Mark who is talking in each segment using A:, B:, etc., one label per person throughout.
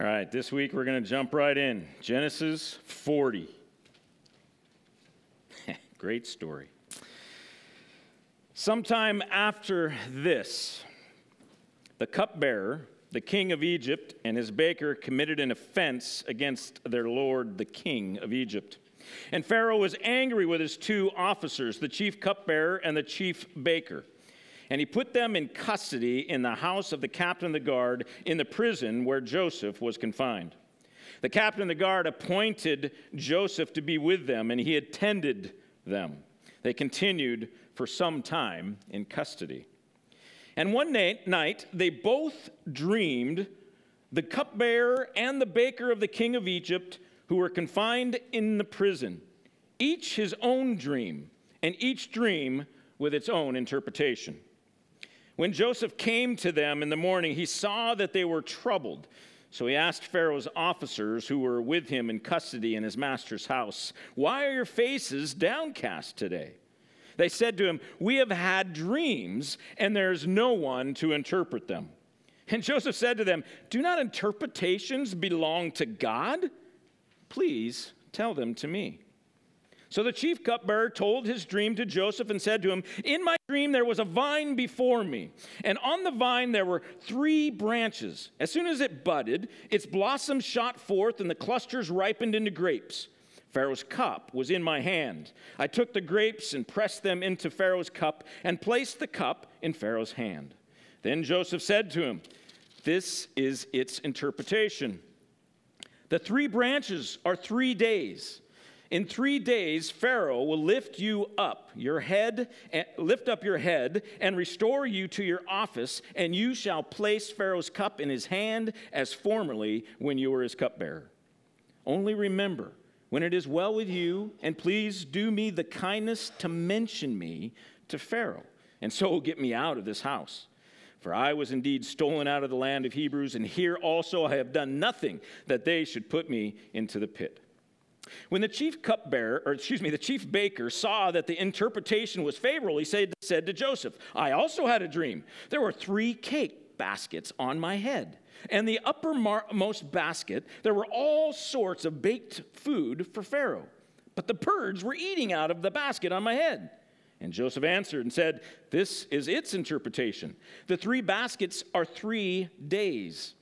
A: All right, this week we're going to jump right in. Genesis 40. Great story. Sometime after this, the cupbearer, the king of Egypt, and his baker committed an offense against their lord, the king of Egypt. And Pharaoh was angry with his two officers, the chief cupbearer and the chief baker. And he put them in custody in the house of the captain of the guard in the prison where Joseph was confined. The captain of the guard appointed Joseph to be with them, and he attended them. They continued for some time in custody. And one night, they both dreamed the cupbearer and the baker of the king of Egypt, who were confined in the prison, each his own dream, and each dream with its own interpretation. When Joseph came to them in the morning, he saw that they were troubled. So he asked Pharaoh's officers who were with him in custody in his master's house, Why are your faces downcast today? They said to him, We have had dreams, and there's no one to interpret them. And Joseph said to them, Do not interpretations belong to God? Please tell them to me. So the chief cupbearer told his dream to Joseph and said to him, In my dream there was a vine before me, and on the vine there were three branches. As soon as it budded, its blossoms shot forth, and the clusters ripened into grapes. Pharaoh's cup was in my hand. I took the grapes and pressed them into Pharaoh's cup and placed the cup in Pharaoh's hand. Then Joseph said to him, This is its interpretation. The three branches are three days. In three days, Pharaoh will lift you up, your head, eh, lift up your head, and restore you to your office, and you shall place Pharaoh's cup in his hand as formerly when you were his cupbearer. Only remember, when it is well with you, and please do me the kindness to mention me to Pharaoh, and so get me out of this house. For I was indeed stolen out of the land of Hebrews, and here also I have done nothing that they should put me into the pit. When the chief cupbearer, or excuse me, the chief baker saw that the interpretation was favorable, he said, said to Joseph, I also had a dream. There were three cake baskets on my head. And the uppermost basket, there were all sorts of baked food for Pharaoh. But the birds were eating out of the basket on my head. And Joseph answered and said, This is its interpretation. The three baskets are three days.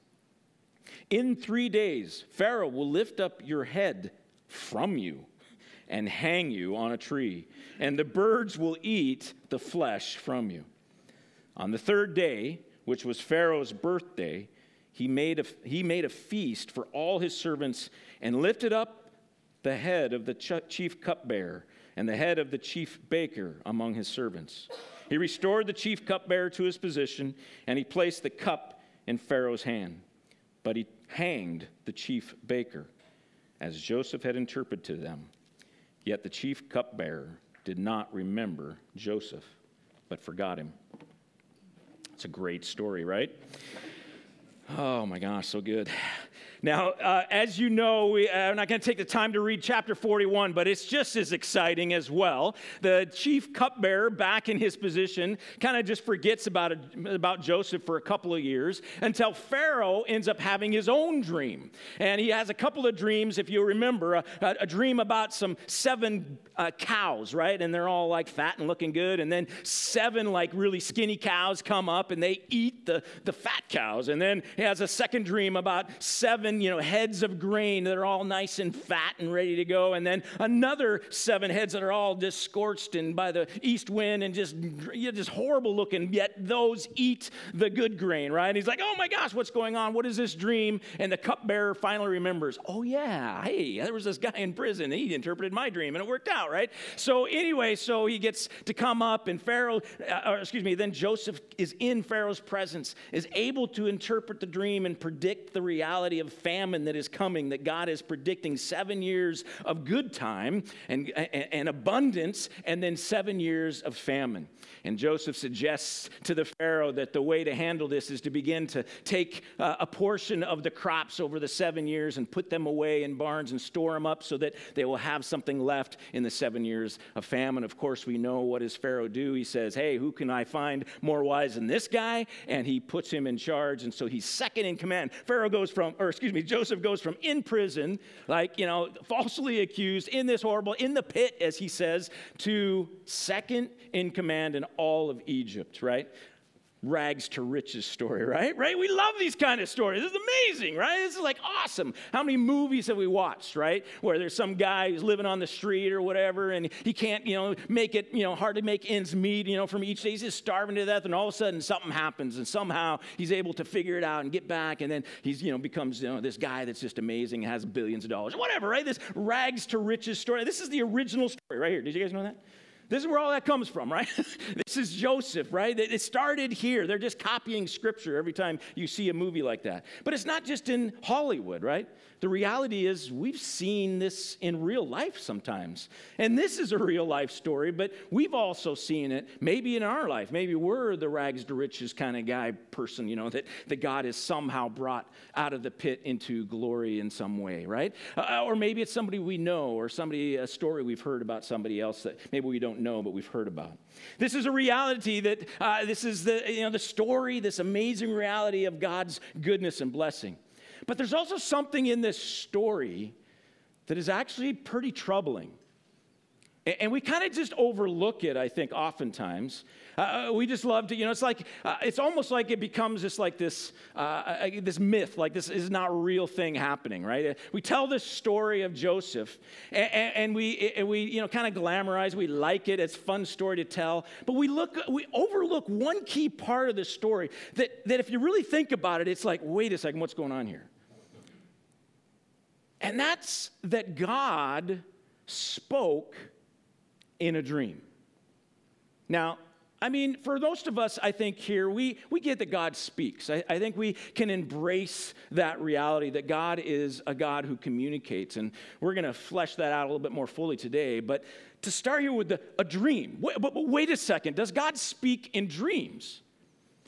A: In three days, Pharaoh will lift up your head from you and hang you on a tree, and the birds will eat the flesh from you. On the third day, which was Pharaoh's birthday, he made a, he made a feast for all his servants and lifted up the head of the chief cupbearer and the head of the chief baker among his servants. He restored the chief cupbearer to his position, and he placed the cup in Pharaoh's hand. But he hanged the chief baker as Joseph had interpreted to them. Yet the chief cupbearer did not remember Joseph, but forgot him. It's a great story, right? Oh my gosh, so good. Now, uh, as you know, we, uh, I'm not going to take the time to read chapter 41, but it's just as exciting as well. The chief cupbearer, back in his position, kind of just forgets about, about Joseph for a couple of years until Pharaoh ends up having his own dream. And he has a couple of dreams, if you remember, a, a dream about some seven uh, cows, right? And they're all like fat and looking good. And then seven like really skinny cows come up and they eat the, the fat cows. And then he has a second dream about seven seven, you know, heads of grain that are all nice and fat and ready to go, and then another seven heads that are all just scorched and by the east wind and just, you know, just horrible looking, yet those eat the good grain, right? And he's like, oh my gosh, what's going on? What is this dream? And the cupbearer finally remembers, oh yeah, hey, there was this guy in prison. He interpreted my dream and it worked out, right? So anyway, so he gets to come up and Pharaoh, uh, or excuse me, then Joseph is in Pharaoh's presence, is able to interpret the dream and predict the reality of famine that is coming, that God is predicting seven years of good time and, and, and abundance, and then seven years of famine. And Joseph suggests to the Pharaoh that the way to handle this is to begin to take uh, a portion of the crops over the seven years and put them away in barns and store them up so that they will have something left in the seven years of famine. Of course, we know what does Pharaoh do? He says, Hey, who can I find more wise than this guy? And he puts him in charge. And so he's second in command. Pharaoh goes from, or excuse excuse me, Joseph goes from in prison, like, you know, falsely accused, in this horrible, in the pit, as he says, to second in command in all of Egypt, right? Rags to riches story, right? Right? We love these kind of stories. This is amazing, right? This is like awesome. How many movies have we watched, right? Where there's some guy who's living on the street or whatever, and he can't, you know, make it, you know, hardly make ends meet, you know, from each day. He's just starving to death, and all of a sudden something happens, and somehow he's able to figure it out and get back, and then he's, you know, becomes, you know, this guy that's just amazing, has billions of dollars, whatever, right? This rags to riches story. This is the original story right here. Did you guys know that? This is where all that comes from, right? this is Joseph, right? It started here. They're just copying scripture every time you see a movie like that. But it's not just in Hollywood, right? The reality is we've seen this in real life sometimes. And this is a real life story, but we've also seen it maybe in our life. Maybe we're the rags to riches kind of guy, person, you know, that, that God has somehow brought out of the pit into glory in some way, right? Uh, or maybe it's somebody we know or somebody, a story we've heard about somebody else that maybe we don't know, but we've heard about. This is a reality that uh, this is the, you know, the story, this amazing reality of God's goodness and blessing. But there's also something in this story that is actually pretty troubling. And we kind of just overlook it, I think, oftentimes. Uh, uh, we just love to, you know, it's like, uh, it's almost like it becomes just like this, uh, uh this myth, like this is not a real thing happening, right? Uh, we tell this story of Joseph, and, and we, and we, you know, kind of glamorize, we like it, it's a fun story to tell, but we look, we overlook one key part of the story that, that if you really think about it, it's like, wait a second, what's going on here? And that's that God spoke in a dream. Now, I mean, for most of us, I think here, we, we get that God speaks. I, I, think we can embrace that reality that God is a God who communicates. And we're going to flesh that out a little bit more fully today. But to start here with the, a dream, wait, but, but wait a second, does God speak in dreams?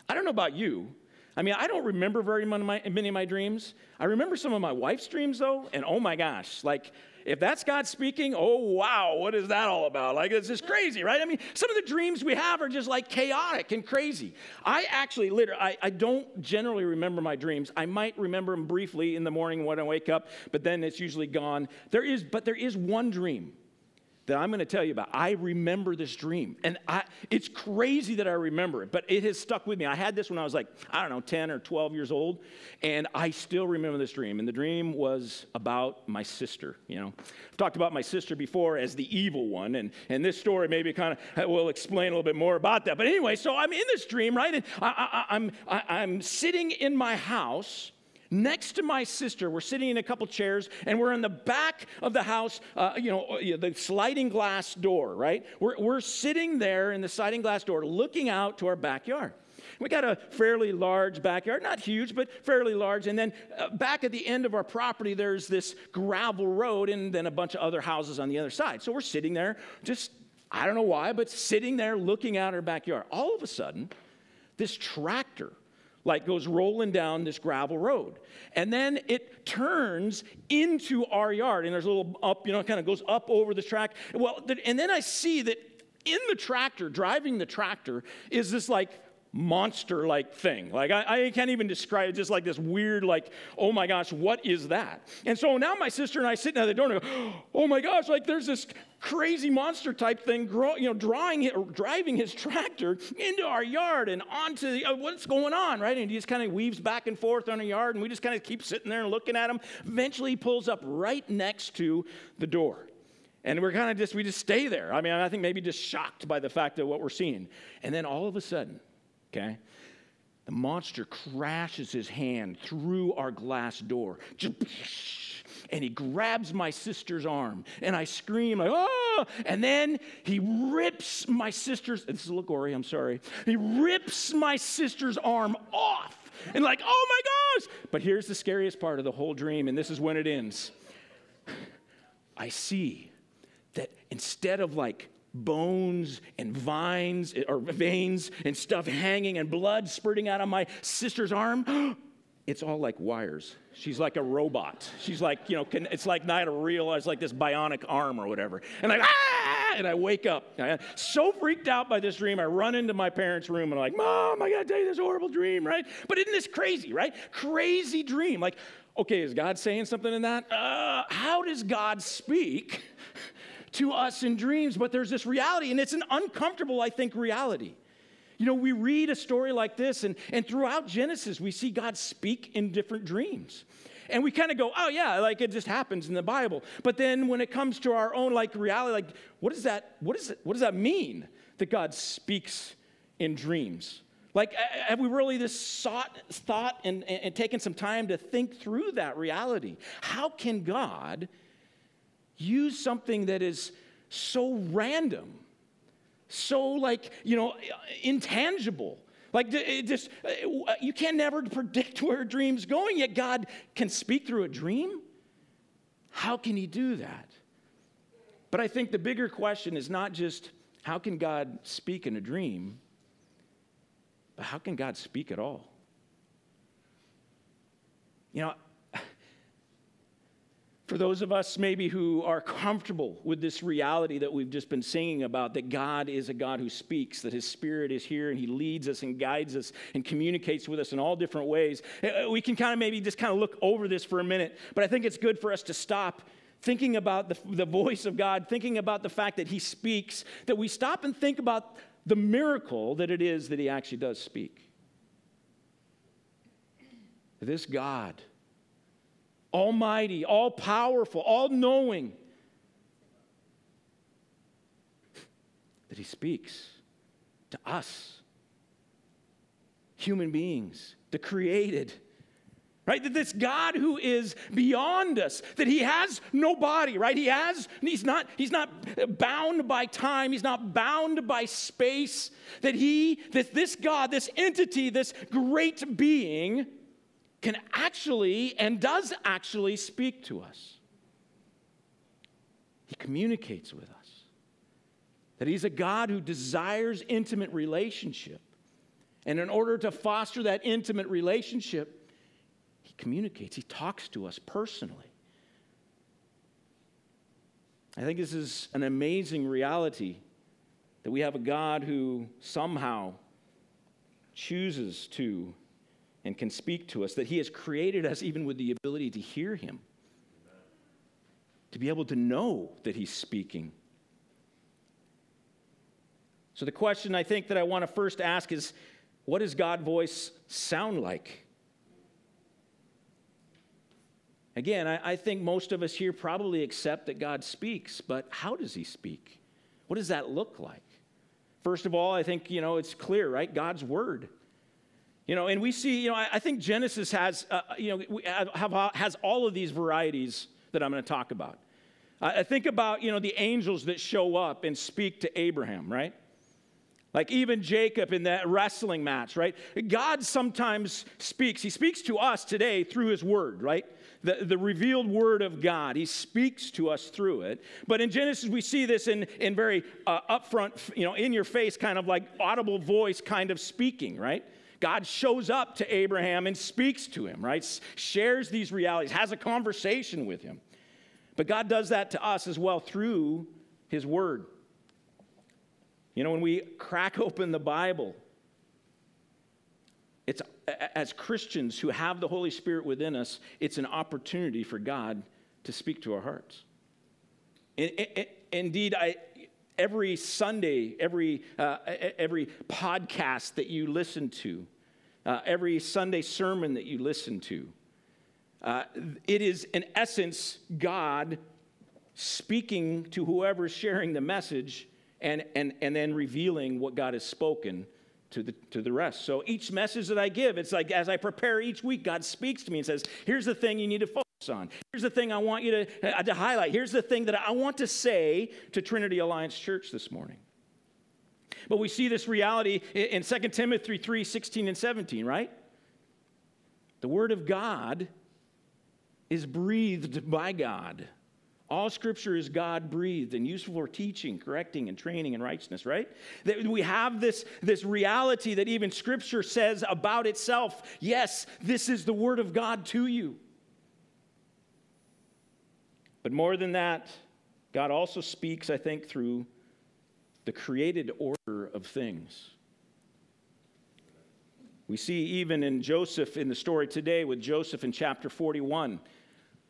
A: I don't know about you. I mean, I don't remember very many of my dreams. I remember some of my wife's dreams, though, and oh my gosh, like if that's God speaking, oh wow, what is that all about? Like it's just crazy, right? I mean, some of the dreams we have are just like chaotic and crazy. I actually literally I, I don't generally remember my dreams. I might remember them briefly in the morning when I wake up, but then it's usually gone. There is, but there is one dream that I'm going to tell you about. I remember this dream. And I, it's crazy that I remember it, but it has stuck with me. I had this when I was like, I don't know, 10 or 12 years old, and I still remember this dream. And the dream was about my sister. You know, I've talked about my sister before as the evil one, and, and this story maybe kind of will explain a little bit more about that. But anyway, so I'm in this dream, right? And I, I, I'm, I, I'm sitting in my house next to my sister. We're sitting in a couple chairs, and we're in the back of the house, uh, you know, the sliding glass door, right? We're, we're sitting there in the sliding glass door looking out to our backyard. We got a fairly large backyard, not huge, but fairly large. And then uh, back at the end of our property, there's this gravel road and then a bunch of other houses on the other side. So we're sitting there, just, I don't know why, but sitting there looking out our backyard. All of a sudden, this tractor like goes rolling down this gravel road. And then it turns into our yard, and there's a little up, you know, kind of goes up over the track. Well, and then I see that in the tractor, driving the tractor, is this like monster like thing. Like, I, I, can't even describe it, just like this weird, like, oh my gosh, what is that? And so now my sister and I sitting at the door and go, oh my gosh, like there's this crazy monster type thing, you know, drawing, driving his tractor into our yard and onto the, uh, what's going on, right? And he just kind of weaves back and forth on our yard, and we just kind of keep sitting there and looking at him. Eventually, he pulls up right next to the door. And we're kind of just, we just stay there. I mean, I think maybe just shocked by the fact of what we're seeing. And then all of a sudden, okay? The monster crashes his hand through our glass door. And he grabs my sister's arm. And I scream, like, oh! And then he rips my sister's, this is a little gory, I'm sorry. He rips my sister's arm off. And like, oh my gosh! But here's the scariest part of the whole dream, and this is when it ends. I see that instead of like bones and vines or veins and stuff hanging and blood spurting out of my sister's arm. It's all like wires. She's like a robot. She's like, you know, can, it's like not a real, it's like this bionic arm or whatever. And like, ah! and I wake up. I so freaked out by this dream, I run into my parents' room and I'm like, Mom, I gotta tell you this horrible dream, right? But isn't this crazy, right? Crazy dream. Like, okay, is God saying something in that? Uh, how does God speak to us in dreams? But there's this reality, and it's an uncomfortable, I think, reality. You know, we read a story like this, and, and throughout Genesis, we see God speak in different dreams. And we kind of go, oh, yeah, like it just happens in the Bible. But then when it comes to our own like reality, like, what does that, what, is it, what does that mean that God speaks in dreams? Like, have we really just sought, thought and, and taken some time to think through that reality? How can God use something that is so random, so like, you know, intangible? Like, it just, uh, you can never predict where a dream's going, yet God can speak through a dream? How can He do that? But I think the bigger question is not just how can God speak in a dream, but how can God speak at all? You know, for those of us maybe who are comfortable with this reality that we've just been singing about, that God is a God who speaks, that His Spirit is here and He leads us and guides us and communicates with us in all different ways, eh, eh, we can kind of maybe just kind of look over this for a minute. But I think it's good for us to stop thinking about the, the voice of God, thinking about the fact that He speaks, that we stop and think about the miracle that it is that He actually does speak. This God almighty, all powerful, all knowing, that He speaks to us, human beings, the created. Right? That this God who is beyond us, that he has no body, right? He has, he's not, he's not bound by time, he's not bound by space, that he, that this God, this entity, this great being, can actually and does actually speak to us. He communicates with us. That He's a God who desires intimate relationship. And in order to foster that intimate relationship, He communicates, He talks to us personally. I think this is an amazing reality that we have a God who somehow chooses to and can speak to us, that He has created us even with the ability to hear Him, to be able to know that He's speaking. So, the question I think that I want to first ask is what does God's voice sound like? Again, I, I, think most of us here probably accept that God speaks, but how does He speak? What does that look like? First of all, I think, you know, it's clear, right? God's Word. You know, and we see, you know, I, I think Genesis has, uh, uh you know, have, have, has all of these varieties that I'm going to talk about. I think about, you know, the angels that show up and speak to Abraham, right? Like even Jacob in that wrestling match, right? God sometimes speaks. He speaks to us today through his word, right? The, the revealed word of God. He speaks to us through it. But in Genesis, we see this in, in very uh, upfront, you know, in your face, kind of like audible voice kind of speaking, right? God shows up to Abraham and speaks to him, right? Shares these realities, has a conversation with him. But God does that to us as well through his word. You know, when we crack open the Bible, it's as Christians who have the Holy Spirit within us, it's an opportunity for God to speak to our hearts. Indeed, I, every Sunday, every, uh, every podcast that you listen to, uh, every Sunday sermon that you listen to. Uh, it is, in essence, God speaking to whoever is sharing the message and, and, and then revealing what God has spoken to the, to the rest. So each message that I give, it's like as I prepare each week, God speaks to me and says, Here's the thing you need to focus on. Here's the thing I want you to, uh, to highlight. Here's the thing that I want to say to Trinity Alliance Church this morning. But we see this reality in 2 Timothy 3 16 and 17, right? The Word of God is breathed by God. All scripture is God breathed and useful for teaching, correcting, and training in righteousness, right? That we have this, this reality that even scripture says about itself yes, this is the word of God to you. But more than that, God also speaks, I think, through the created order of things. We see even in Joseph in the story today with Joseph in chapter 41.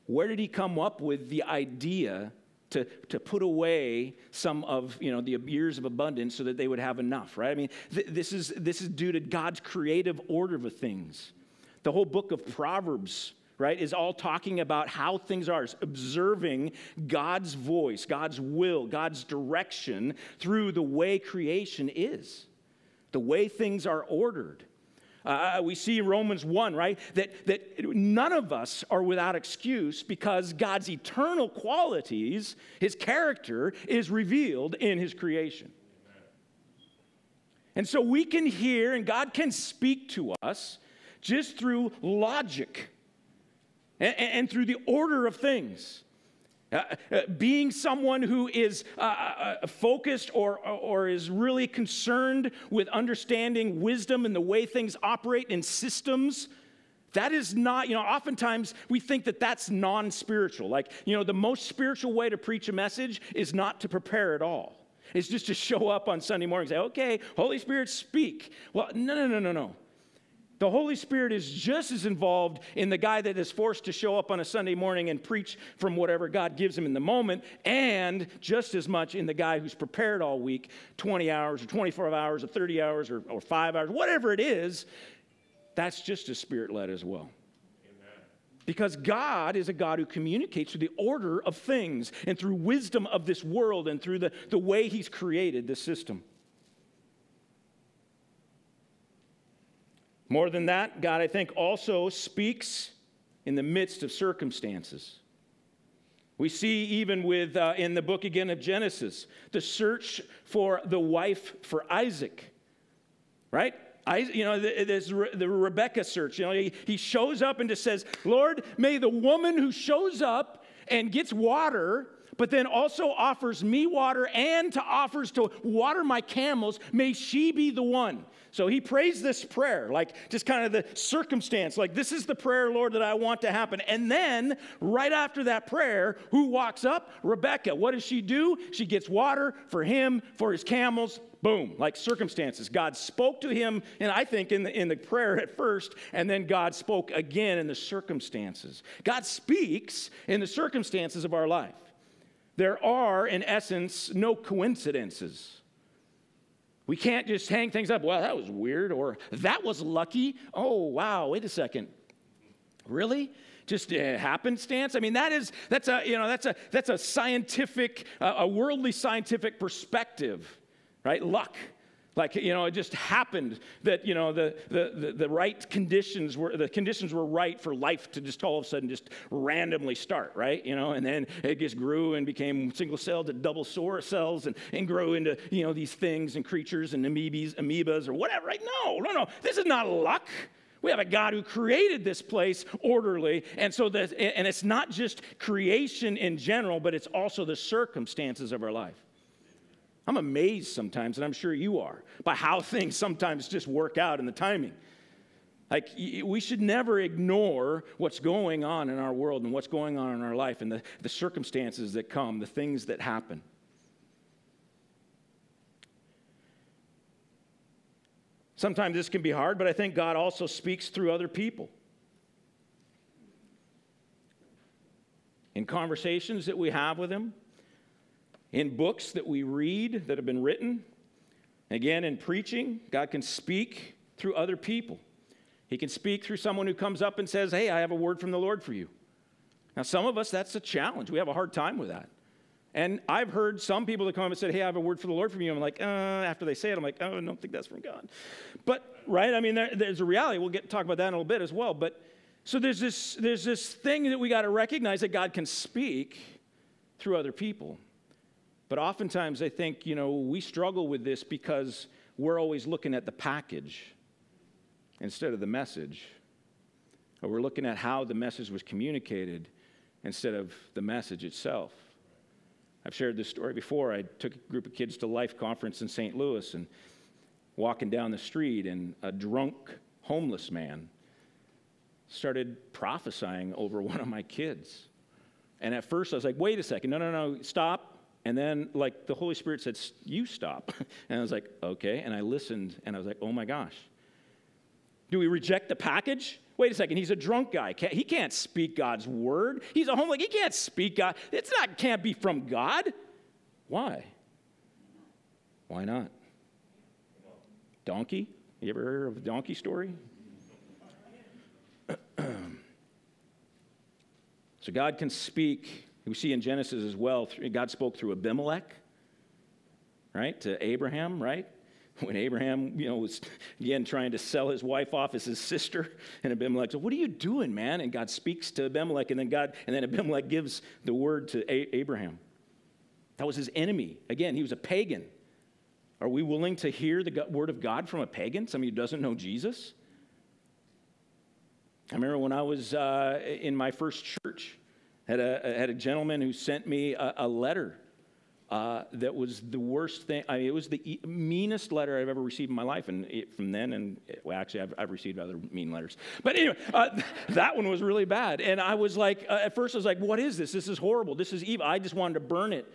A: Where did he come up with the idea to, to put away some of you know, the years of abundance so that they would have enough, right? I mean, th- this, is, this is due to God's creative order of things. The whole book of Proverbs, right, is all talking about how things are, it's observing God's voice, God's will, God's direction through the way creation is, the way things are ordered. Uh, we see Romans 1, right, that, that none of us are without excuse because God's eternal qualities, his character, is revealed in his creation. And so we can hear and God can speak to us just through logic and, and through the order of things. Uh, uh, being someone who is uh, uh, uh, focused or, or is really concerned with understanding wisdom and the way things operate in systems, that is not, you know, oftentimes we think that that's non spiritual. Like, you know, the most spiritual way to preach a message is not to prepare at all. It's just to show up on Sunday morning and say, okay, Holy Spirit, speak. Well, no, no, no, no, no. The Holy Spirit is just as involved in the guy that is forced to show up on a Sunday morning and preach from whatever God gives him in the moment, and just as much in the guy who's prepared all week 20 hours or 24 hours or 30 hours or, or five hours, whatever it is. That's just as spirit led as well. Because God is a God who communicates through the order of things and through wisdom of this world and through the, the way He's created this system. More than that, God, I think, also speaks in the midst of circumstances. We see even with uh, in the book again of Genesis, the search for the wife for Isaac, right? I, you know, there's the Rebecca search. You know, he, he shows up and just says, Lord, may the woman who shows up and gets water but then also offers me water and to offers to water my camels, may she be the one. So he prays this prayer, like just kind of the circumstance, like this is the prayer, Lord, that I want to happen. And then right after that prayer, who walks up? Rebecca. What does she do? She gets water for him, for his camels, boom, like circumstances. God spoke to him, and I think in the, in the prayer at first, and then God spoke again in the circumstances. God speaks in the circumstances of our life. There are, in essence, no coincidences. We can't just hang things up. Well, that was weird, or that was lucky. Oh, wow, wait a second. Really? Just a happenstance? I mean, that is, that's a, you know, that's a, that's a scientific, a worldly scientific perspective, right? Luck. Like, you know, it just happened that, you know, the, the, the, the, right conditions were, the conditions were right for life to just all of a sudden just randomly start, right? You know, and then it just grew and became single celled to double cells and, and grow into, you know, these things and creatures and amoebas, amoebas or whatever, right? No, no, no. This is not luck. We have a God who created this place orderly. And so that, and it's not just creation in general, but it's also the circumstances of our life. I'm amazed sometimes, and I'm sure you are, by how things sometimes just work out in the timing. Like, we should never ignore what's going on in our world and what's going on in our life and the, the circumstances that come, the things that happen. Sometimes this can be hard, but I think God also speaks through other people. In conversations that we have with Him, in books that we read that have been written. Again, in preaching, God can speak through other people. He can speak through someone who comes up and says, Hey, I have a word from the Lord for you. Now, some of us, that's a challenge. We have a hard time with that. And I've heard some people that come up and said, Hey, I have a word for the Lord for you. I'm like, uh, after they say it, I'm like, Oh, I don't think that's from God. But, right? I mean, there, there's a reality. We'll get talk about that in a little bit as well. But so there's this, there's this thing that we got to recognize that God can speak through other people. But oftentimes I think, you know, we struggle with this because we're always looking at the package instead of the message. Or we're looking at how the message was communicated instead of the message itself. I've shared this story before. I took a group of kids to Life Conference in St. Louis and walking down the street, and a drunk homeless man started prophesying over one of my kids. And at first I was like, wait a second, no, no, no, stop. And then, like, the Holy Spirit said, You stop. And I was like, Okay. And I listened and I was like, Oh my gosh. Do we reject the package? Wait a second, he's a drunk guy. He can't speak God's word. He's a homeless. He can't speak God. It's not can't be from God. Why? Why not? Donkey? You ever heard of a donkey story? so God can speak. We see in Genesis as well, God spoke through Abimelech, right, to Abraham, right? When Abraham, you know, was again trying to sell his wife off as his sister, and Abimelech said, What are you doing, man? And God speaks to Abimelech, and then God, and then Abimelech gives the word to A- Abraham. That was his enemy. Again, he was a pagan. Are we willing to hear the word of God from a pagan, somebody who doesn't know Jesus? I remember when I was uh, in my first church, had a, had a gentleman who sent me a, a letter uh, that was the worst thing. I mean, it was the e- meanest letter I've ever received in my life. And it, from then, and it, well, actually, I've, I've, received other mean letters. But anyway, uh, that one was really bad. And I was like, uh, at first, I was like, what is this? This is horrible. This is evil. I just wanted to burn it.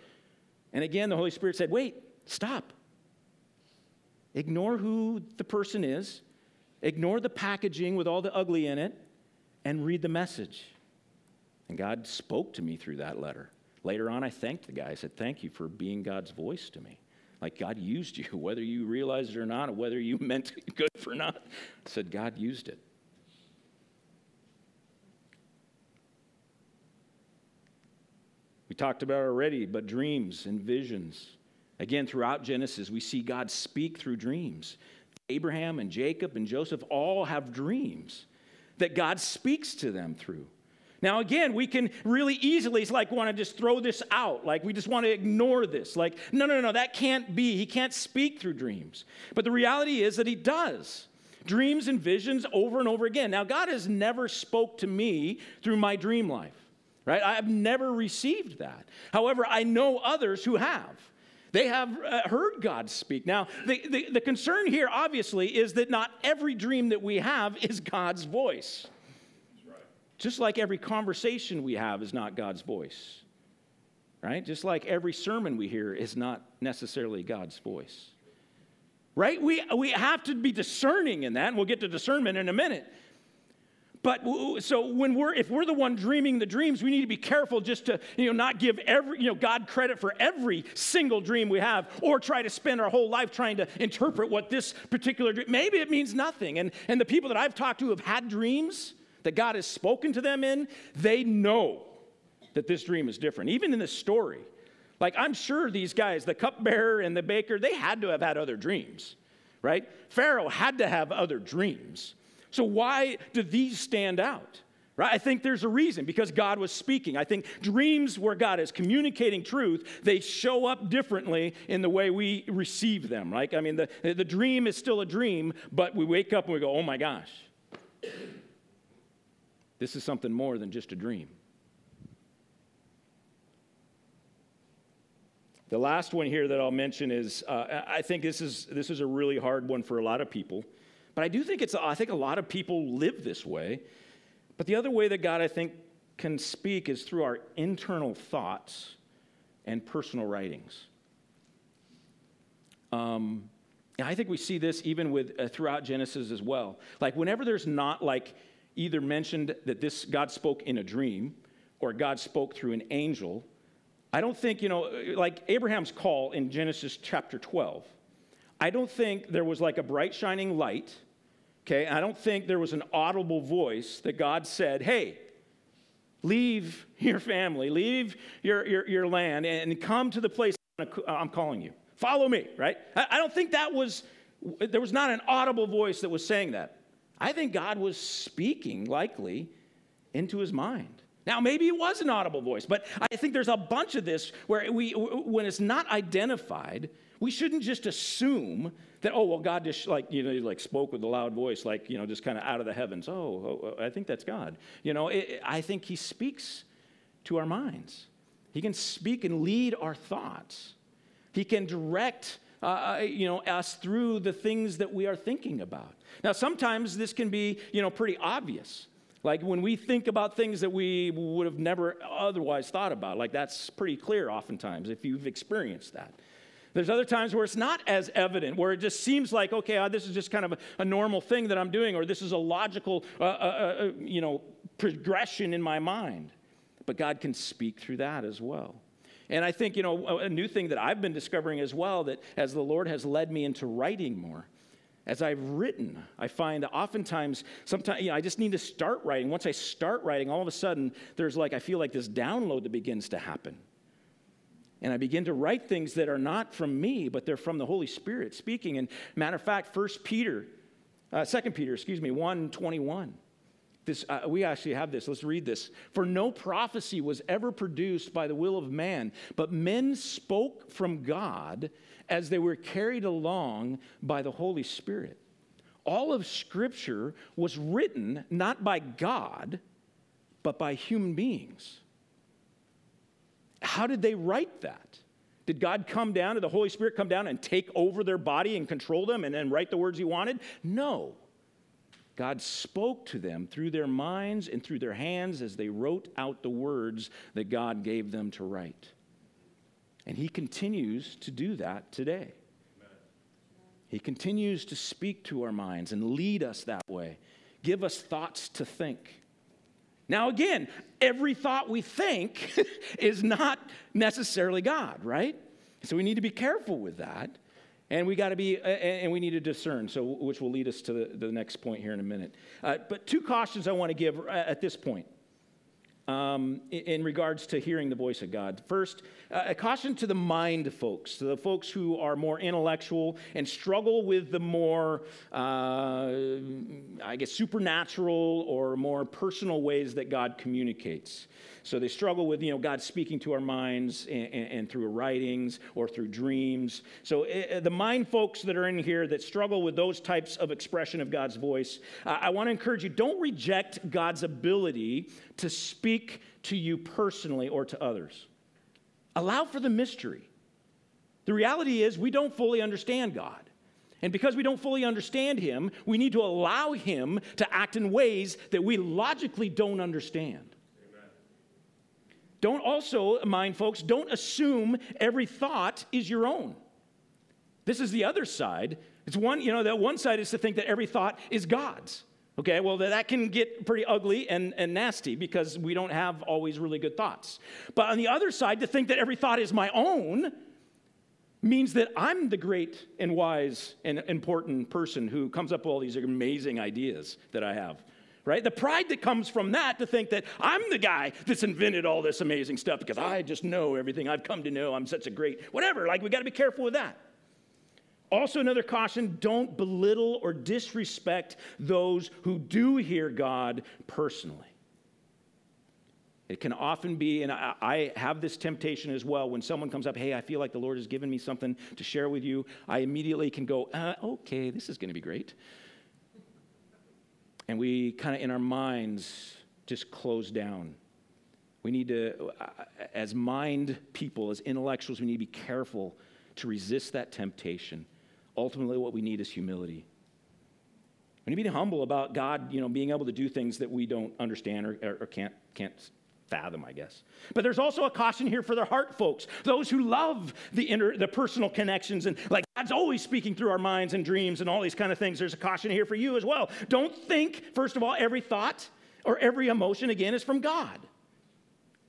A: And again, the Holy Spirit said, wait, stop. Ignore who the person is, ignore the packaging with all the ugly in it, and read the message. And God spoke to me through that letter. Later on, I thanked the guy. I said, Thank you for being God's voice to me. Like God used you, whether you realized it or not, or whether you meant good for not. I said, God used it. We talked about already, but dreams and visions. Again, throughout Genesis, we see God speak through dreams. Abraham and Jacob and Joseph all have dreams that God speaks to them through. Now, again, we can really easily like want to just throw this out. Like we just want to ignore this. Like, no, no, no, that can't be. He can't speak through dreams. But the reality is that he does. Dreams and visions over and over again. Now, God has never spoke to me through my dream life, right? I've never received that. However, I know others who have. They have uh, heard God speak. Now, the, the, the concern here, obviously, is that not every dream that we have is God's voice. Just like every conversation we have is not God's voice, right? Just like every sermon we hear is not necessarily God's voice, right? We, we have to be discerning in that, and we'll get to discernment in a minute. But so when we're if we're the one dreaming the dreams, we need to be careful just to you know not give every you know God credit for every single dream we have, or try to spend our whole life trying to interpret what this particular dream. Maybe it means nothing. And and the people that I've talked to have had dreams that God has spoken to them in, they know that this dream is different. Even in this story, like I'm sure these guys, the cupbearer and the baker, they had to have had other dreams, right? Pharaoh had to have other dreams. So, why do these stand out? Right? I think there's a reason because God was speaking. I think dreams where God is communicating truth, they show up differently in the way we receive them, right? I mean, the, the dream is still a dream, but we wake up and we go, oh my gosh, this is something more than just a dream. The last one here that I'll mention is uh, I think this is, this is a really hard one for a lot of people. But I do think it's, I think a lot of people live this way. But the other way that God, I think, can speak is through our internal thoughts and personal writings. Um, I think we see this even with uh, throughout Genesis as well. Like whenever there's not like either mentioned that this God spoke in a dream or God spoke through an angel, I don't think, you know, like Abraham's call in Genesis chapter 12. I don't think there was like a bright shining light Okay, I don't think there was an audible voice that God said, hey, leave your family, leave your, your, your land, and come to the place I'm calling you. Follow me, right? I don't think that was, there was not an audible voice that was saying that. I think God was speaking, likely, into his mind. Now, maybe it was an audible voice, but I think there's a bunch of this where we, when it's not identified, we shouldn't just assume that, oh, well, God just like, you know, like spoke with a loud voice, like, you know, just kind of out of the heavens. Oh, oh, oh, I think that's God. You know, it, I think He speaks to our minds. He can speak and lead our thoughts. He can direct, uh, uh, you know, us through the things that we are thinking about. Now, sometimes this can be, you know, pretty obvious. Like when we think about things that we would have never otherwise thought about, like that's pretty clear oftentimes if you've experienced that. There's other times where it's not as evident, where it just seems like, okay, uh, this is just kind of a, a, normal thing that I'm doing, or this is a logical, uh, uh, uh, uh, you know, progression in my mind. But God can speak through that as well. And I think, you know, a new thing that I've been discovering as well, that as the Lord has led me into writing more, as I've written, I find oftentimes, sometimes, you know, I just need to start writing. Once I start writing, all of a sudden, there's like, I feel like this download that begins to happen. And I begin to write things that are not from me, but they're from the Holy Spirit speaking. And matter of fact, First Peter, uh, 2 Peter, excuse me, 1 21. This, uh, we actually have this. Let's read this. For no prophecy was ever produced by the will of man, but men spoke from God as they were carried along by the Holy Spirit. All of Scripture was written not by God, but by human beings. How did they write that? Did God come down, did the Holy Spirit come down and take over their body and control them and then write the words he wanted? No. God spoke to them through their minds and through their hands as they wrote out the words that God gave them to write. And he continues to do that today. He continues to speak to our minds and lead us that way, give us thoughts to think. Now, again, every thought we think is not necessarily God, right? So we need to be careful with that. And we got to be, and we need to discern, so which will lead us to the, next point here in a minute. Uh, but two cautions I want to give at this point um, in regards to hearing the voice of God. First, uh, a caution to the mind folks, to the folks who are more intellectual and struggle with the more, uh, I guess, supernatural or more personal ways that God communicates. So they struggle with, you know, God speaking to our minds and, and, and through writings or through dreams. So uh, the mind folks that are in here that struggle with those types of expression of God's voice, uh, I want to encourage you don't reject God's ability to speak to you personally or to others. Allow for the mystery. The reality is, we don't fully understand God. And because we don't fully understand Him, we need to allow Him to act in ways that we logically don't understand. Don't also, mind folks, don't assume every thought is your own. This is the other side. It's one, you know, that one side is to think that every thought is God's. Okay, well, that can get pretty ugly and, and nasty because we don't have always really good thoughts. But on the other side, to think that every thought is my own means that I'm the great and wise and important person who comes up with all these amazing ideas that I have right? The pride that comes from that to think that I'm the guy that's invented all this amazing stuff because I just know everything I've come to know. I'm such a great, whatever. Like, we got to be careful with that. Also, another caution don't belittle or disrespect those who do hear God personally. It can often be, and I, have this temptation as well, when someone comes up, hey, I feel like the Lord has given me something to share with you, I immediately can go, uh, okay, this is going to be great. And we kind of in our minds just close down. We need to, uh, as mind people, as intellectuals, we need to be careful to resist that temptation. Ultimately, what we need is humility. We need to be humble about God, you know, being able to do things that we don't understand or, or, or can't, can't fathom, I guess. But there's also a caution here for the heart folks, those who love the inner, the personal connections, and like God's always speaking through our minds and dreams and all these kind of things. There's a caution here for you as well. Don't think, first of all, every thought or every emotion again is from God.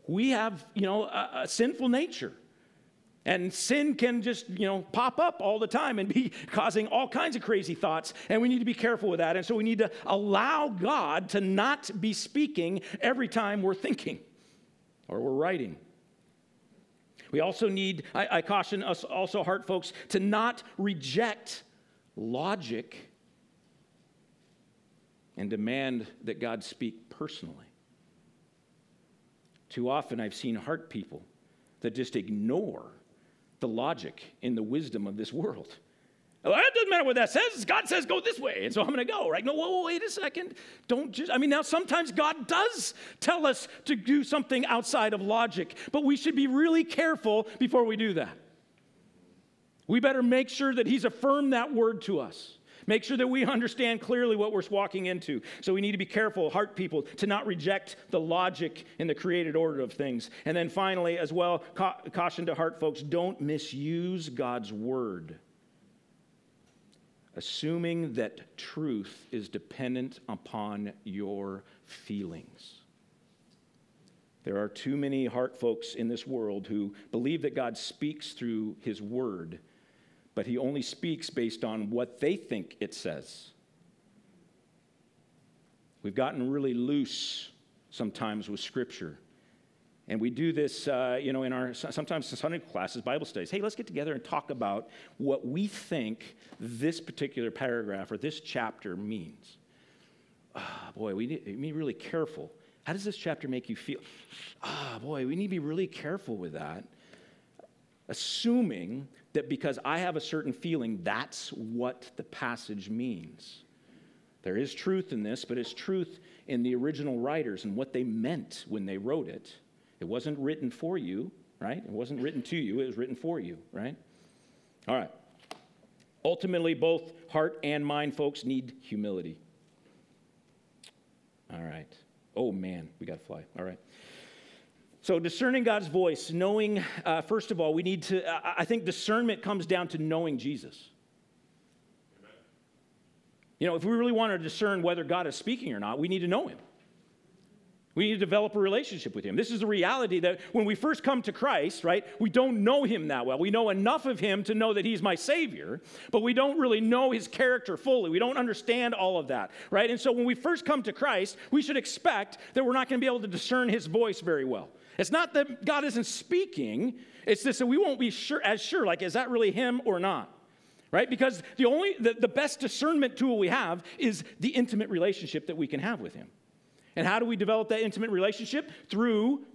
A: We have, you know, a, a sinful nature. And sin can just, you know, pop up all the time and be causing all kinds of crazy thoughts. And we need to be careful with that. And so we need to allow God to not be speaking every time we're thinking or we're writing. We also need, I, I, caution us also, heart folks, to not reject logic and demand that God speak personally. Too often I've seen heart people that just ignore the logic and the wisdom of this world. Well, it doesn't matter what that says. God says go this way, and so I'm going to go. Right? No, whoa, wait a second. Don't just. I mean, now sometimes God does tell us to do something outside of logic, but we should be really careful before we do that. We better make sure that He's affirmed that word to us. Make sure that we understand clearly what we're walking into. So we need to be careful, heart people, to not reject the logic in the created order of things. And then finally, as well, ca- caution to heart folks don't misuse God's word, assuming that truth is dependent upon your feelings. There are too many heart folks in this world who believe that God speaks through his word, but he only speaks based on what they think it says. We've gotten really loose sometimes with scripture. And we do this, uh, you know, in our sometimes Sunday classes, Bible studies. Hey, let's get together and talk about what we think this particular paragraph or this chapter means. Oh, boy, we need to be really careful how does this chapter make you feel? Ah, oh, boy, we need to be really careful with that. Assuming that because I have a certain feeling, that's what the passage means. There is truth in this, but it's truth in the original writers and what they meant when they wrote it. It wasn't written for you, right? It wasn't written to you, it was written for you, right? All right. Ultimately, both heart and mind folks need humility. All right. Oh man, we got to fly. All right. So, discerning God's voice, knowing, uh, first of all, we need to, I think discernment comes down to knowing Jesus. You know, if we really want to discern whether God is speaking or not, we need to know Him. We need to develop a relationship with him. This is the reality that when we first come to Christ, right, we don't know him that well. We know enough of him to know that he's my Savior, but we don't really know his character fully. We don't understand all of that, right? And so when we first come to Christ, we should expect that we're not going to be able to discern his voice very well. It's not that God isn't speaking, it's just that we won't be sure as sure, like, is that really him or not? Right? Because the only the, the best discernment tool we have is the intimate relationship that we can have with him. And how do we develop that intimate relationship? Through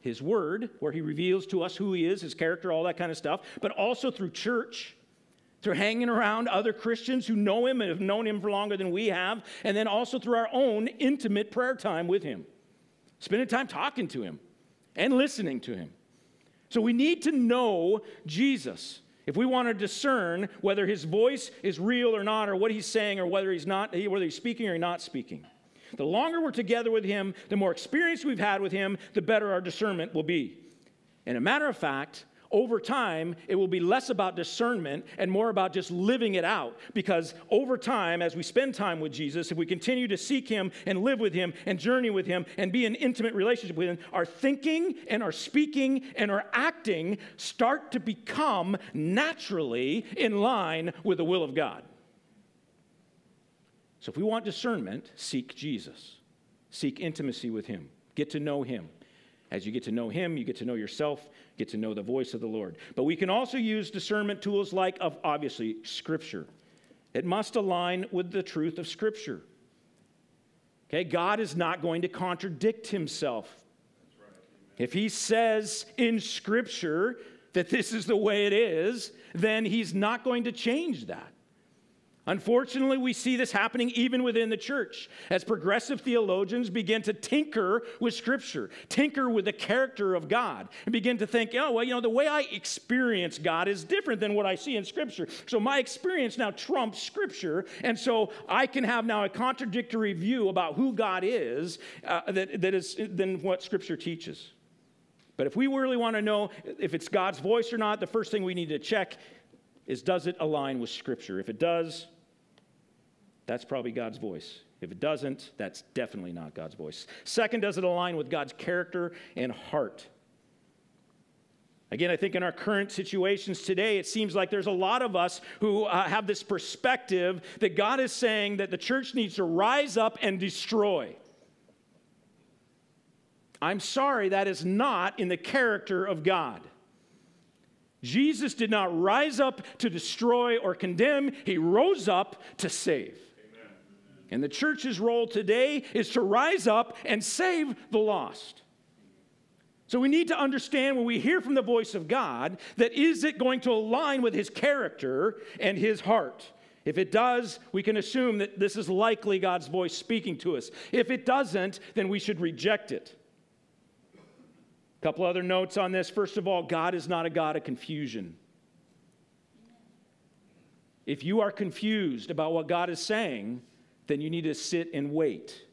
A: His Word, where He reveals to us who He is, His character, all that kind of stuff, but also through church, through hanging around other Christians who know Him and have known Him for longer than we have, and then also through our own intimate prayer time with Him. Spending time talking to Him and listening to Him. So we need to know Jesus. If we want to discern whether his voice is real or not, or what he's saying, or whether he's not, whether he's speaking or not speaking. The longer we're together with Him, the more experience we've had with Him, the better our discernment will be. And a matter of fact, over time, it will be less about discernment and more about just living it out. Because over time, as we spend time with Jesus, if we continue to seek Him and live with Him and journey with Him and be in intimate relationship with Him, our thinking and our speaking and our acting start to become naturally in line with the will of God. So if we want discernment, seek Jesus. Seek intimacy with him. Get to know him. As you get to know him, you get to know yourself, get to know the voice of the Lord. But we can also use discernment tools like of obviously scripture. It must align with the truth of scripture. Okay, God is not going to contradict himself. If he says in scripture that this is the way it is, then he's not going to change that. Unfortunately, we see this happening even within the church as progressive theologians begin to tinker with Scripture, tinker with the character of God, and begin to think, oh, well, you know, the way I experience God is different than what I see in Scripture. So my experience now trumps Scripture, and so I can have now a contradictory view about who God is uh, that, that is than what Scripture teaches. But if we really want to know if it's God's voice or not, the first thing we need to check is does it align with Scripture? If it does, that's probably God's voice. If it doesn't, that's definitely not God's voice. Second, does it align with God's character and heart? Again, I think in our current situations today, it seems like there's a lot of us who uh, have this perspective that God is saying that the church needs to rise up and destroy. I'm sorry, that is not in the character of God. Jesus did not rise up to destroy or condemn, he rose up to save. And the church's role today is to rise up and save the lost. So we need to understand when we hear from the voice of God that is it going to align with his character and his heart? If it does, we can assume that this is likely God's voice speaking to us. If it doesn't, then we should reject it. A couple other notes on this. First of all, God is not a God of confusion. If you are confused about what God is saying, then you need to sit and wait.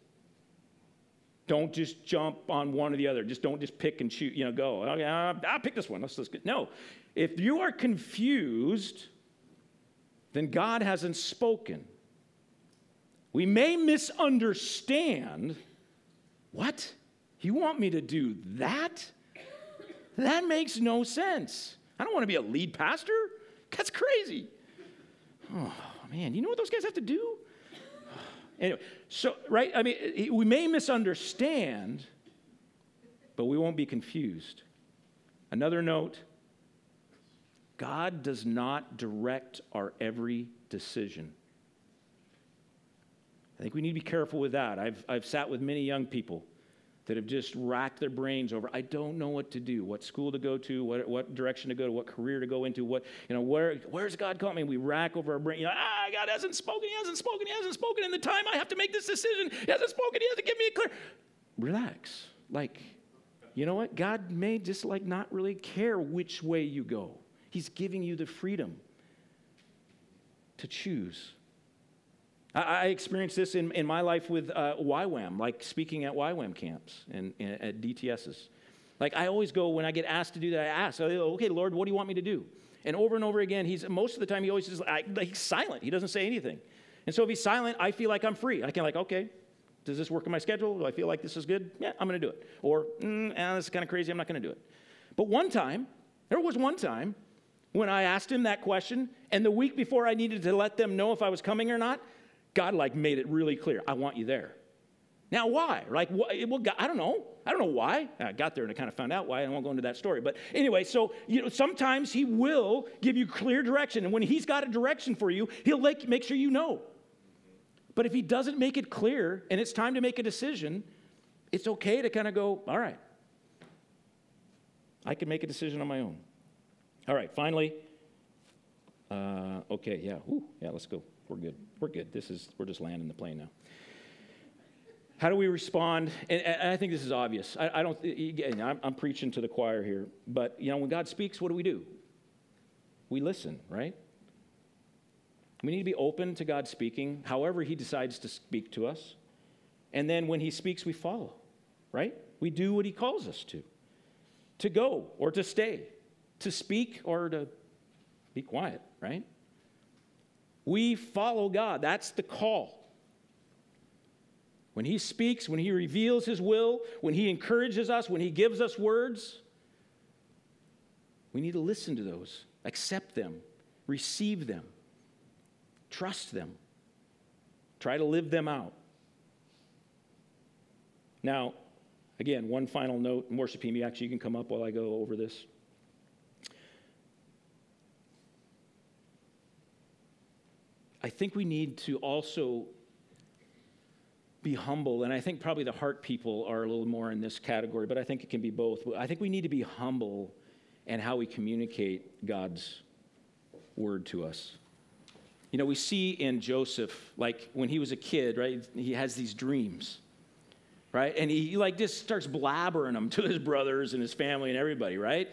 A: Don't just jump on one or the other. Just don't just pick and choose, you know, go, okay, I'll pick this one. Let's, let's. No. If you are confused, then God hasn't spoken. We may misunderstand. What? You want me to do that? That makes no sense. I don't want to be a lead pastor. That's crazy. Oh, man, you know what those guys have to do? Anyway, so, right? I mean, we may misunderstand, but we won't be confused. Another note God does not direct our every decision. I think we need to be careful with that. I've, I've sat with many young people that have just racked their brains over i don't know what to do what school to go to what, what direction to go to what career to go into what you know where where's god called me? We rack over our brain you know ah god hasn't spoken he hasn't spoken he hasn't spoken. In the time i have to make this decision he hasn't spoken he hasn't given me a clear relax. Like you know what? God may just like not really care which way you go. He's giving you the freedom to choose I, I experienced this in, in my life with uh, YWAM, like speaking at YWAM camps and, and at DTSs. Like I always go when I get asked to do that, I ask, okay, Lord, what do you want me to do? And over and over again, he's most of the time he always is like, he's silent. He doesn't say anything. And so if he's silent, I feel like I'm free. I can like, okay, does this work in my schedule? Do I feel like this is good? Yeah, I'm going to do it. Or, mm, eh, this is kind of crazy. I'm not going to do it. But one time, there was one time when I asked him that question, and the week before I needed to let them know if I was coming or not, God like made it really clear. I want you there. Now, why? Like, well, I don't know. I don't know why. I got there and I kind of found out why. I won't go into that story. But anyway, so you know, sometimes He will give you clear direction, and when He's got a direction for you, He'll make, make sure you know. But if He doesn't make it clear and it's time to make a decision, it's okay to kind of go, all right, I can make a decision on my own. All right, finally, uh, okay, yeah, Ooh, yeah, let's go. We're good. We're good. This is, we're just landing the plane now. How do we respond? And, and I think this is obvious. I, I don't, again, I'm, I'm preaching to the choir here, but you know, when God speaks, what do we do? We listen, right? We need to be open to God speaking, however He decides to speak to us. And then when He speaks, we follow, right? We do what He calls us to to go or to stay, to speak or to be quiet, right? We follow God. That's the call. When He speaks, when He reveals His will, when He encourages us, when He gives us words, we need to listen to those, accept them, receive them, trust them, try to live them out. Now, again, one final note. Worship actually, you can come up while I go over this. I think we need to also be humble, and I think probably the heart people are a little more in this category, but I think it can be both. I think we need to be humble in how we communicate God's word to us. You know, we see in Joseph, like when he was a kid, right? He has these dreams, right? And he like just starts blabbering them to his brothers and his family and everybody, right?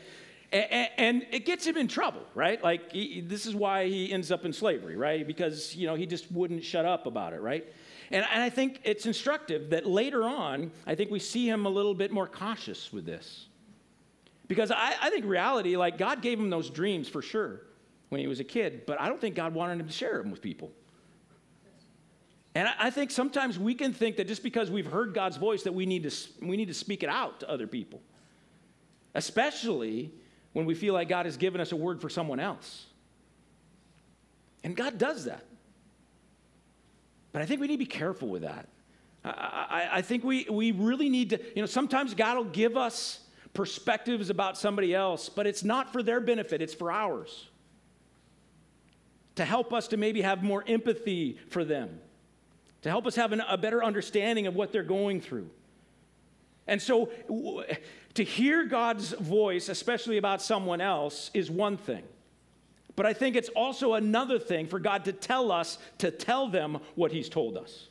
A: And, it gets him in trouble, right? Like, he, this is why he ends up in slavery, right? Because, you know, he just wouldn't shut up about it, right? And, and I think it's instructive that later on, I think we see him a little bit more cautious with this. Because I, I think reality, like, God gave him those dreams for sure when he was a kid, but I don't think God wanted him to share them with people. And I, I think sometimes we can think that just because we've heard God's voice that we need to, we need to speak it out to other people. Especially when we feel like God has given us a word for someone else. And God does that. But I think we need to be careful with that. I, I, I, think we, we really need to, you know, sometimes God will give us perspectives about somebody else, but it's not for their benefit, it's for ours. To help us to maybe have more empathy for them, to help us have an, a better understanding of what they're going through. And so, to hear God's voice, especially about someone else, is one thing. But I think it's also another thing for God to tell us to tell them what He's told us.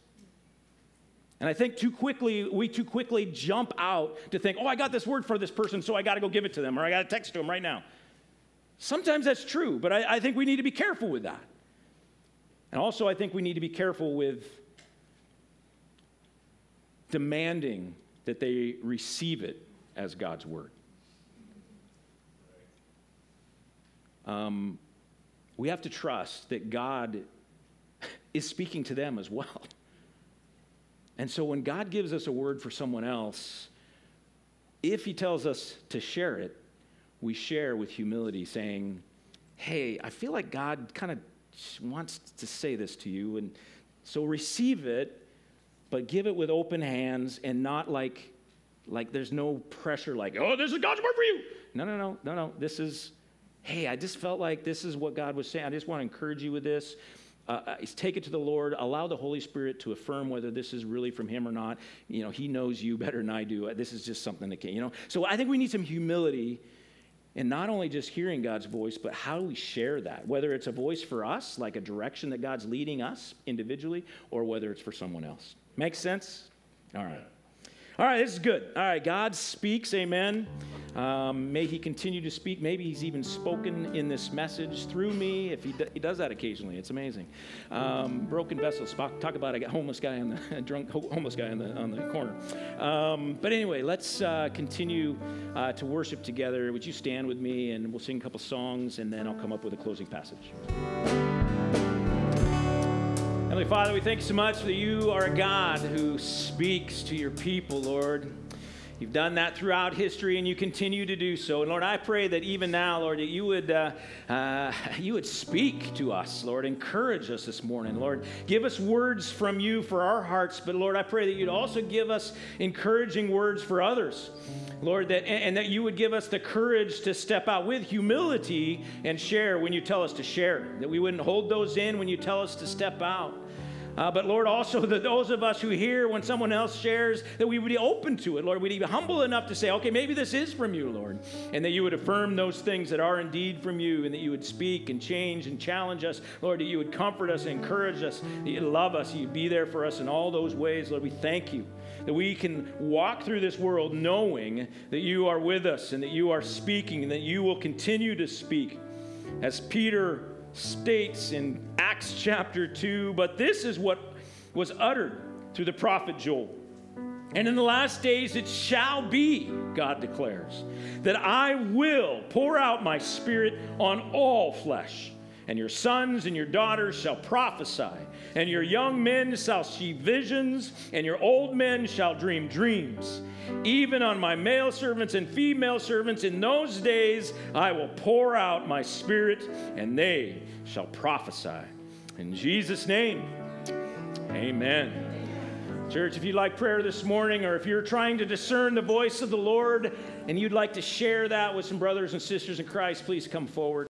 A: And I think too quickly, we too quickly jump out to think, oh, I got this word for this person, so I got to go give it to them, or I got to text to them right now. Sometimes that's true, but I, I think we need to be careful with that. And also, I think we need to be careful with demanding that they receive it as God's word. Um, we have to trust that God is speaking to them as well. And so when God gives us a word for someone else, if He tells us to share it, we share with humility, saying, Hey, I feel like God kind of wants to say this to you. And so receive it, but give it with open hands and not like, like there's no pressure, like, oh, this is God's word for you. No, no, no, no, no. This is, hey, I just felt like this is what God was saying. I just want to encourage you with this. Uh, uh take it to the Lord. Allow the Holy Spirit to affirm whether this is really from Him or not. You know, He knows you better than I do. This is just something that can, you know. So I think we need some humility in not only just hearing God's voice, but how do we share that? Whether it's a voice for us, like a direction that God's leading us individually, or whether it's for someone else. Make sense? All right. All right, this is good. All right, God speaks, amen. Um, may He continue to speak. Maybe He's even spoken in this message through me. If He, do, he does that occasionally, it's amazing. Um, broken vessels. Talk about a homeless guy on the drunk homeless guy on the on the corner. Um, but anyway, let's uh, continue uh, to worship together. Would you stand with me, and we'll sing a couple songs, and then I'll come up with a closing passage. Heavenly Father, we thank you so much that you are a God who speaks to your people, Lord. You've done that throughout history, and you continue to do so. And Lord, I pray that even now, Lord, that you would uh, uh, you would speak to us, Lord, encourage us this morning, Lord. Give us words from you for our hearts, but Lord, I pray that you'd also give us encouraging words for others, Lord, that and, and that you would give us the courage to step out with humility and share when you tell us to share. That we wouldn't hold those in when you tell us to step out. Uh, but Lord, also that those of us who hear when someone else shares, that we would be open to it, Lord. We'd be humble enough to say, okay, maybe this is from you, Lord. And that you would affirm those things that are indeed from you, and that you would speak and change and challenge us, Lord, that you would comfort us encourage us, that you'd love us, you'd be there for us in all those ways, Lord. We thank you that we can walk through this world knowing that you are with us and that you are speaking and that you will continue to speak. As Peter states in Acts chapter 2, but this is what was uttered through the prophet Joel. And in the last days it shall be, God declares, that I will pour out my spirit on all flesh, and your sons and your daughters shall prophesy, and your young men shall see visions, and your old men shall dream dreams. Even on my male servants and female servants in those days I will pour out my spirit, and they shall prophesy. In Jesus' name, amen. Church, if you'd like prayer this morning, or if you're trying to discern the voice of the Lord and you'd like to share that with some brothers and sisters in Christ, please come forward.